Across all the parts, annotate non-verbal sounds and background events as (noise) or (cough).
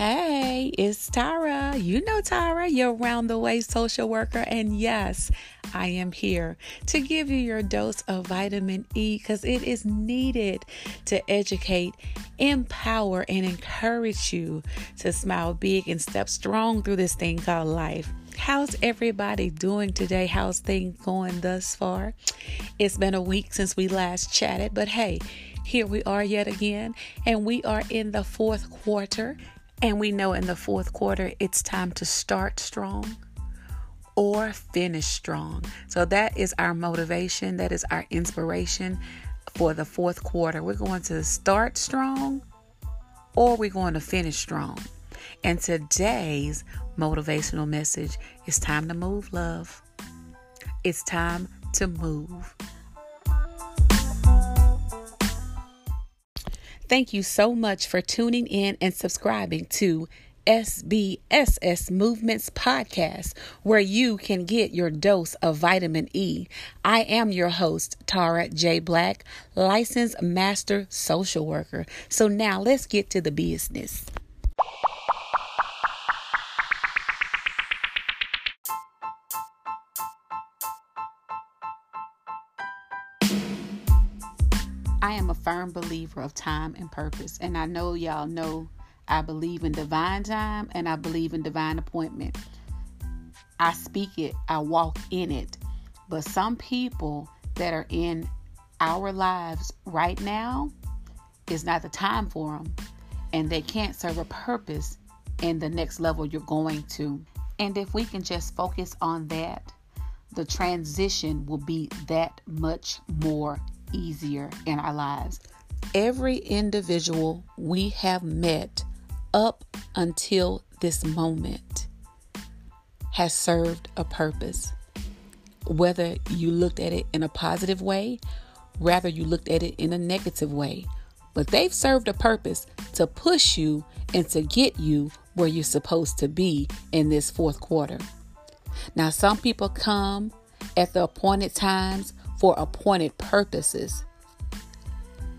Hey, it's Tara. You know Tara, your round the way social worker. And yes, I am here to give you your dose of vitamin E because it is needed to educate, empower, and encourage you to smile big and step strong through this thing called life. How's everybody doing today? How's things going thus far? It's been a week since we last chatted, but hey, here we are yet again, and we are in the fourth quarter. And we know in the fourth quarter, it's time to start strong or finish strong. So that is our motivation, that is our inspiration for the fourth quarter. We're going to start strong or we're going to finish strong. And today's motivational message is time to move, love. It's time to move. Thank you so much for tuning in and subscribing to SBSS Movements Podcast, where you can get your dose of vitamin E. I am your host, Tara J. Black, licensed master social worker. So now let's get to the business. I am a firm believer of time and purpose, and I know y'all know I believe in divine time and I believe in divine appointment. I speak it, I walk in it. But some people that are in our lives right now is not the time for them, and they can't serve a purpose in the next level you're going to. And if we can just focus on that, the transition will be that much more easier in our lives. Every individual we have met up until this moment has served a purpose. Whether you looked at it in a positive way, rather you looked at it in a negative way, but they've served a purpose to push you and to get you where you're supposed to be in this fourth quarter. Now, some people come at the appointed times for appointed purposes.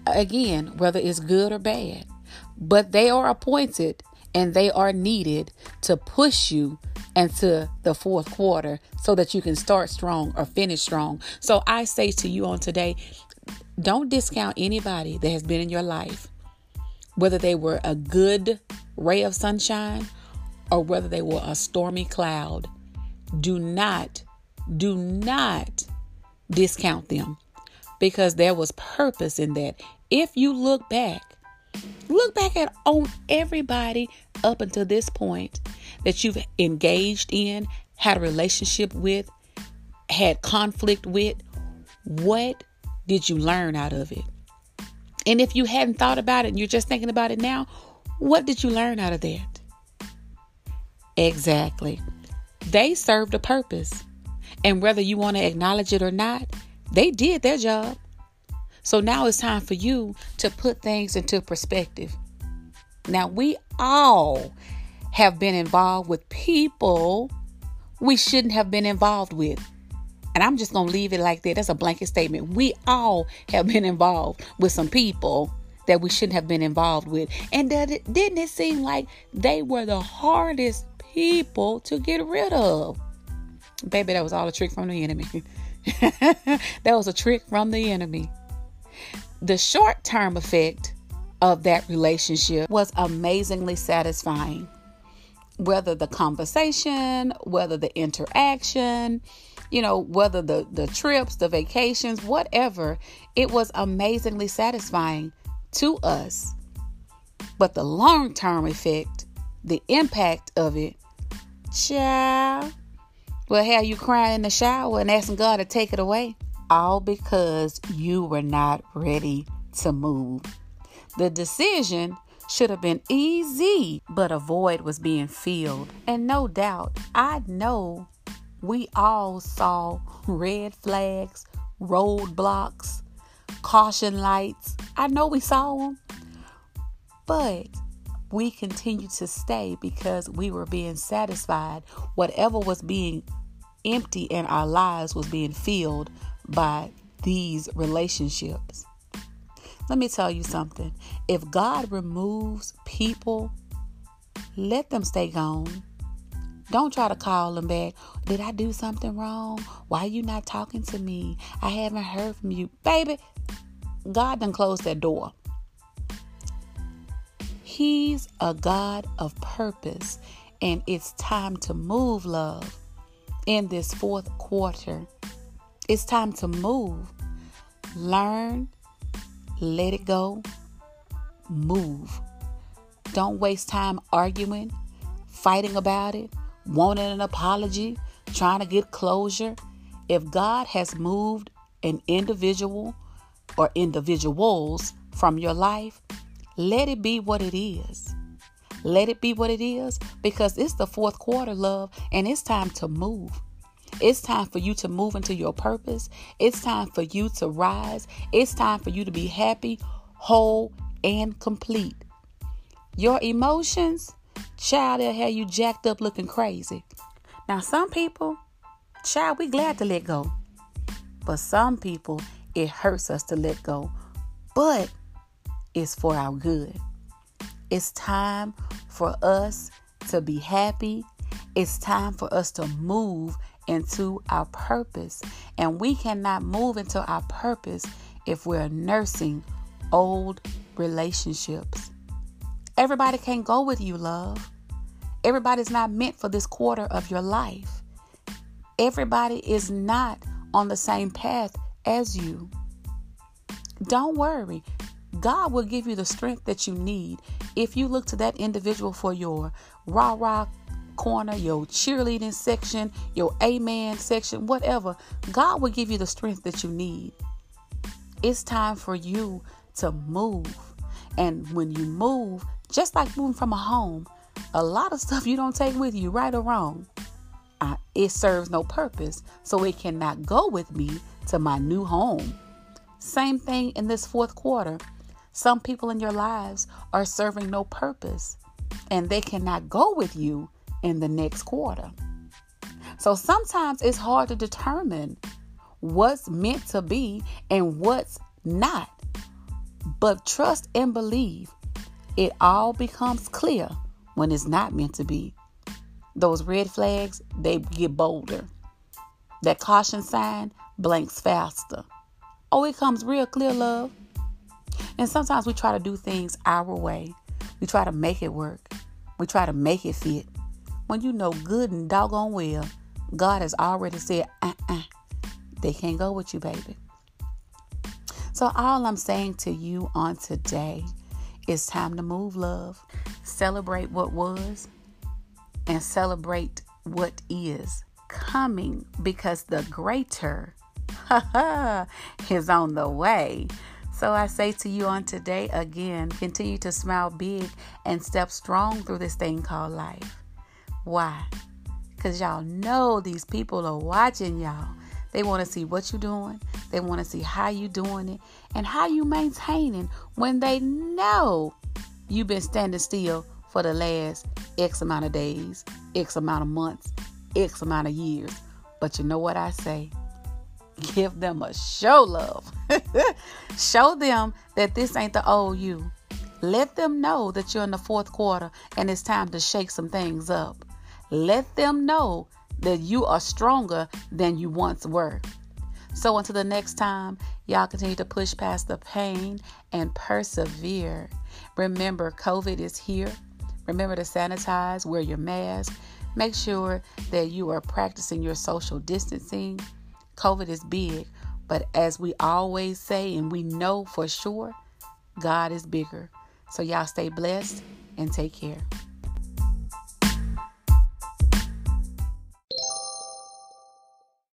Again, whether it's good or bad, but they are appointed and they are needed to push you into the fourth quarter so that you can start strong or finish strong. So I say to you on today, don't discount anybody that has been in your life, whether they were a good ray of sunshine or whether they were a stormy cloud. Do not, do not discount them because there was purpose in that. If you look back, look back at on everybody up until this point that you've engaged in, had a relationship with, had conflict with, what did you learn out of it? And if you hadn't thought about it and you're just thinking about it now, what did you learn out of that? Exactly. They served a purpose. And whether you want to acknowledge it or not, they did their job. So now it's time for you to put things into perspective. Now, we all have been involved with people we shouldn't have been involved with. And I'm just going to leave it like that. That's a blanket statement. We all have been involved with some people that we shouldn't have been involved with. And that it, didn't it seem like they were the hardest people to get rid of? Baby, that was all a trick from the enemy. (laughs) that was a trick from the enemy. The short term effect of that relationship was amazingly satisfying. Whether the conversation, whether the interaction, you know, whether the, the trips, the vacations, whatever, it was amazingly satisfying to us. But the long term effect, the impact of it, child, will have you crying in the shower and asking God to take it away. All because you were not ready to move. The decision should have been easy, but a void was being filled. And no doubt, I know we all saw red flags, roadblocks, caution lights. I know we saw them. But we continued to stay because we were being satisfied. Whatever was being empty and our lives was being filled by these relationships. Let me tell you something. If God removes people let them stay gone. Don't try to call them back. Did I do something wrong? Why are you not talking to me? I haven't heard from you. Baby, God done closed that door. He's a God of purpose, and it's time to move, love, in this fourth quarter. It's time to move. Learn, let it go, move. Don't waste time arguing, fighting about it, wanting an apology, trying to get closure. If God has moved an individual or individuals from your life, let it be what it is. Let it be what it is because it's the fourth quarter, love, and it's time to move. It's time for you to move into your purpose. It's time for you to rise. It's time for you to be happy, whole, and complete. Your emotions, child, they'll have you jacked up looking crazy. Now, some people, child, we glad to let go. But some people, it hurts us to let go. But it's for our good. It's time for us to be happy. It's time for us to move into our purpose. And we cannot move into our purpose if we're nursing old relationships. Everybody can't go with you, love. Everybody's not meant for this quarter of your life. Everybody is not on the same path as you. Don't worry. God will give you the strength that you need if you look to that individual for your rah rah corner, your cheerleading section, your amen section, whatever. God will give you the strength that you need. It's time for you to move. And when you move, just like moving from a home, a lot of stuff you don't take with you, right or wrong. Uh, it serves no purpose, so it cannot go with me to my new home. Same thing in this fourth quarter. Some people in your lives are serving no purpose, and they cannot go with you in the next quarter. So sometimes it's hard to determine what's meant to be and what's not. But trust and believe it all becomes clear when it's not meant to be. Those red flags, they get bolder. That caution sign blinks faster. Oh, it comes real clear, love. And sometimes we try to do things our way. We try to make it work. We try to make it fit. When you know good and doggone well, God has already said, uh uh they can't go with you, baby. So, all I'm saying to you on today it's time to move, love. Celebrate what was and celebrate what is coming because the greater (laughs) is on the way. So I say to you on today again, continue to smile big and step strong through this thing called life. Why? Because y'all know these people are watching y'all. They want to see what you're doing. They want to see how you doing it and how you maintaining when they know you've been standing still for the last X amount of days, X amount of months, X amount of years. But you know what I say? Give them a show love. (laughs) show them that this ain't the old you. Let them know that you're in the fourth quarter and it's time to shake some things up. Let them know that you are stronger than you once were. So until the next time, y'all continue to push past the pain and persevere. Remember, COVID is here. Remember to sanitize, wear your mask. Make sure that you are practicing your social distancing. COVID is big, but as we always say, and we know for sure, God is bigger. So, y'all stay blessed and take care.